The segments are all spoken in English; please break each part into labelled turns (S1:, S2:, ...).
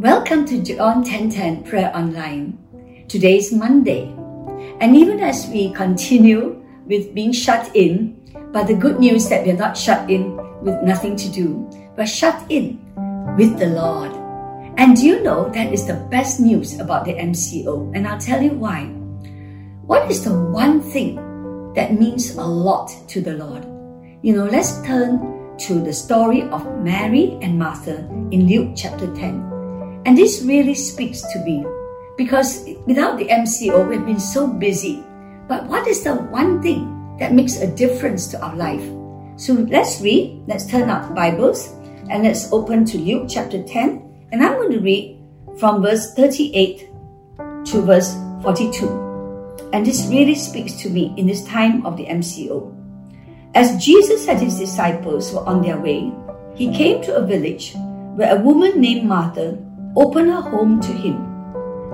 S1: Welcome to John 1010 Prayer Online. Today is Monday. And even as we continue with being shut in, but the good news that we're not shut in with nothing to do, we're shut in with the Lord. And do you know that is the best news about the MCO? And I'll tell you why. What is the one thing that means a lot to the Lord? You know, let's turn to the story of Mary and Martha in Luke chapter 10. And this really speaks to me because without the MCO, we've been so busy. But what is the one thing that makes a difference to our life? So let's read, let's turn our Bibles, and let's open to Luke chapter 10. And I'm going to read from verse 38 to verse 42. And this really speaks to me in this time of the MCO. As Jesus and his disciples were on their way, he came to a village where a woman named Martha opened her home to him.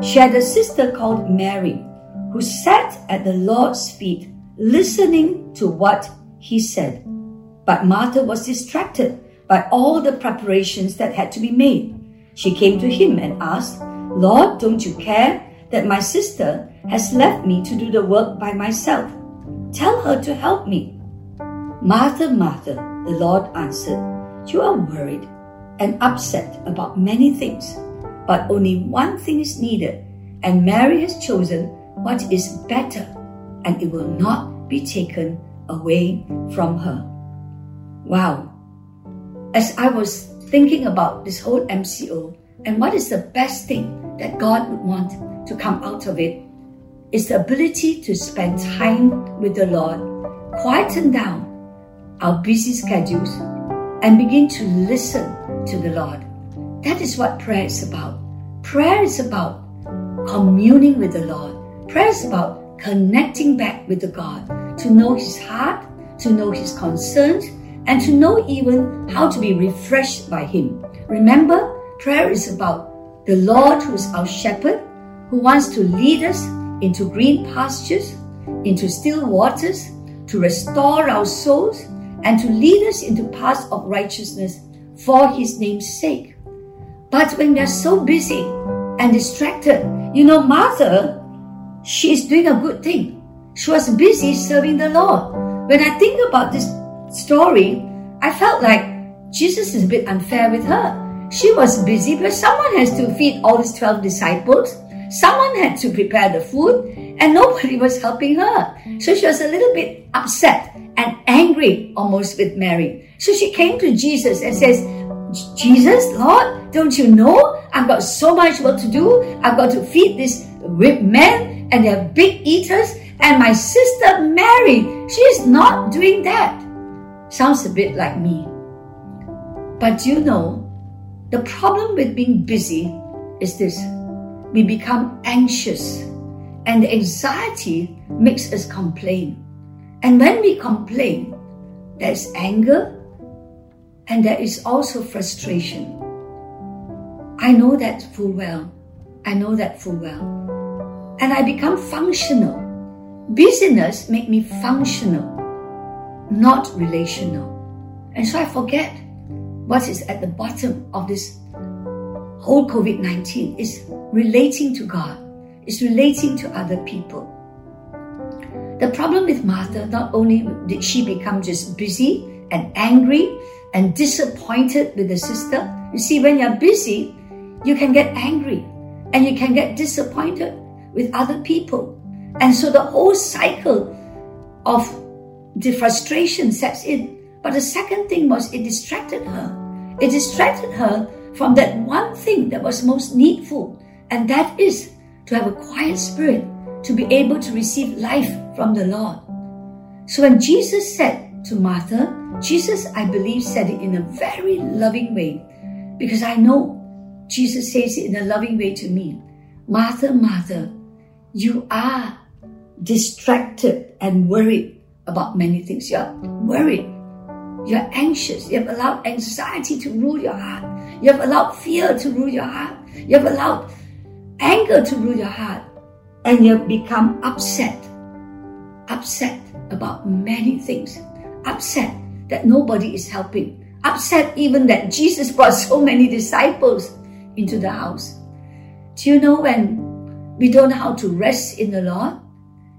S1: She had a sister called Mary who sat at the Lord's feet listening to what he said. But Martha was distracted by all the preparations that had to be made. She came to him and asked, Lord, don't you care that my sister has left me to do the work by myself? Tell her to help me. Martha, Martha, the Lord answered, You are worried and upset about many things but only one thing is needed, and Mary has chosen what is better, and it will not be taken away from her. Wow. As I was thinking about this whole MCO and what is the best thing that God would want to come out of it, is the ability to spend time with the Lord, quieten down our busy schedules, and begin to listen to the Lord. That is what prayer is about. Prayer is about communing with the Lord. Prayer is about connecting back with the God, to know His heart, to know His concerns, and to know even how to be refreshed by Him. Remember, prayer is about the Lord who is our shepherd, who wants to lead us into green pastures, into still waters, to restore our souls, and to lead us into paths of righteousness for His name's sake. But when we are so busy and distracted, you know, Martha, she is doing a good thing. She was busy serving the Lord. When I think about this story, I felt like Jesus is a bit unfair with her. She was busy, but someone has to feed all these 12 disciples. Someone had to prepare the food, and nobody was helping her. So she was a little bit upset and angry almost with Mary. So she came to Jesus and says, Jesus, Lord, don't you know I've got so much work to do? I've got to feed these rich men and they're big eaters. And my sister Mary, she's not doing that. Sounds a bit like me. But you know, the problem with being busy is this we become anxious, and the anxiety makes us complain. And when we complain, there's anger, and there is also frustration. I know that full well. I know that full well. And I become functional. Busyness make me functional, not relational. And so I forget what is at the bottom of this whole COVID-19 is relating to God, is relating to other people. The problem with Martha, not only did she become just busy and angry and disappointed with the sister. You see, when you're busy, you can get angry and you can get disappointed with other people. And so the whole cycle of the frustration sets in. But the second thing was it distracted her. It distracted her from that one thing that was most needful, and that is to have a quiet spirit, to be able to receive life from the Lord. So when Jesus said to Martha, Jesus, I believe, said it in a very loving way because I know Jesus says it in a loving way to me. Martha, Martha, you are distracted and worried about many things. You're worried. You're anxious. You have allowed anxiety to rule your heart. You have allowed fear to rule your heart. You have allowed anger to rule your heart. And you have become upset. Upset about many things. Upset that nobody is helping. Upset even that Jesus brought so many disciples into the house. Do you know when we don't know how to rest in the Lord?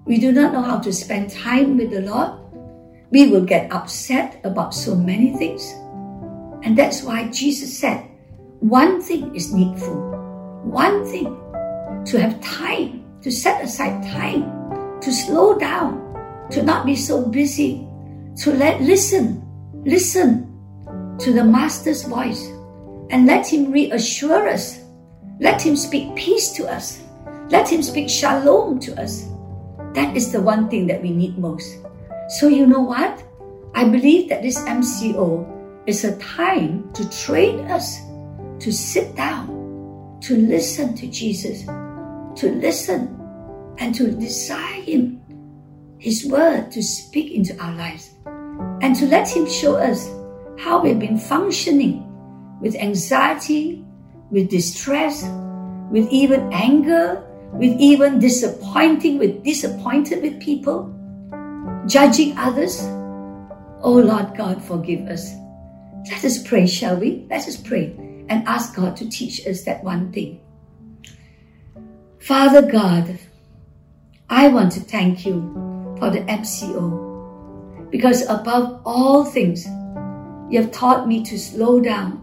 S1: We do not know how to spend time with the Lord. We will get upset about so many things. And that's why Jesus said, one thing is needful. One thing to have time, to set aside time, to slow down, to not be so busy, to let listen, listen to the Master's voice and let Him reassure us. Let Him speak peace to us. Let Him speak shalom to us. That is the one thing that we need most. So, you know what? I believe that this MCO is a time to train us to sit down, to listen to Jesus, to listen and to desire Him, His word to speak into our lives, and to let Him show us how we've been functioning with anxiety, with distress, with even anger, with even disappointing, with disappointed with people, judging others. Oh Lord God, forgive us. Let us pray, shall we? Let us pray and ask God to teach us that one thing. Father God, I want to thank you for the MCO because above all things, you have taught me to slow down.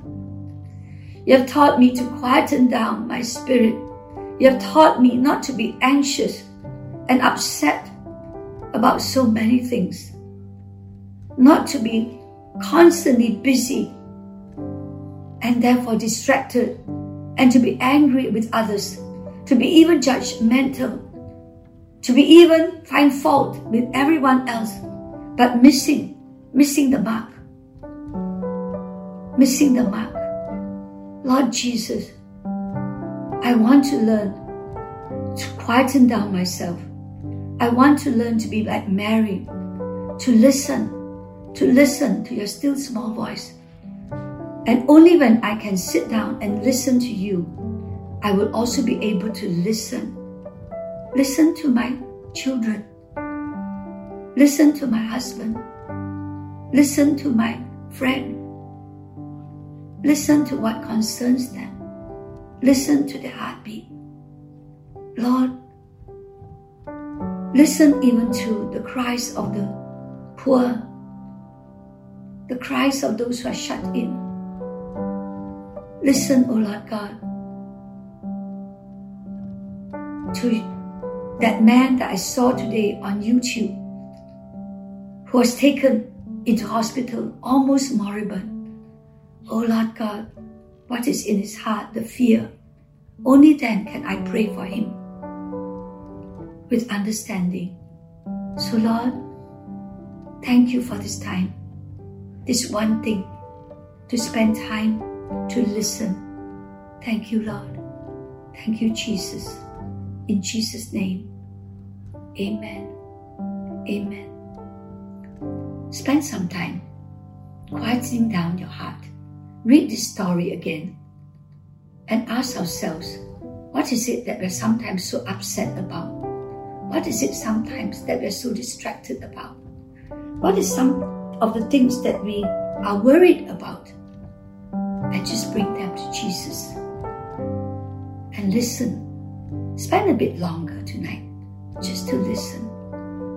S1: You have taught me to quieten down my spirit. You have taught me not to be anxious and upset about so many things, not to be constantly busy and therefore distracted, and to be angry with others, to be even judgmental, to be even find fault with everyone else, but missing, missing the mark. Missing the mark. Lord Jesus, I want to learn to quieten down myself. I want to learn to be like Mary, to listen, to listen to your still small voice and only when I can sit down and listen to you, I will also be able to listen. Listen to my children. Listen to my husband. Listen to my friend. Listen to what concerns them. Listen to their heartbeat. Lord, listen even to the cries of the poor, the cries of those who are shut in Listen, O Lord God, to that man that I saw today on YouTube who was taken into hospital almost moribund. Oh Lord God, what is in his heart, the fear. Only then can I pray for him with understanding. So, Lord, thank you for this time, this one thing, to spend time to listen. Thank you, Lord. Thank you, Jesus. In Jesus' name, amen. Amen. Spend some time quieting down your heart. Read this story again and ask ourselves what is it that we're sometimes so upset about? What is it sometimes that we're so distracted about? What is some of the things that we are worried about? and just bring them to Jesus and listen. Spend a bit longer tonight just to listen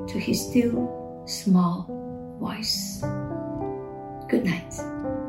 S1: to His still small voice. Good night.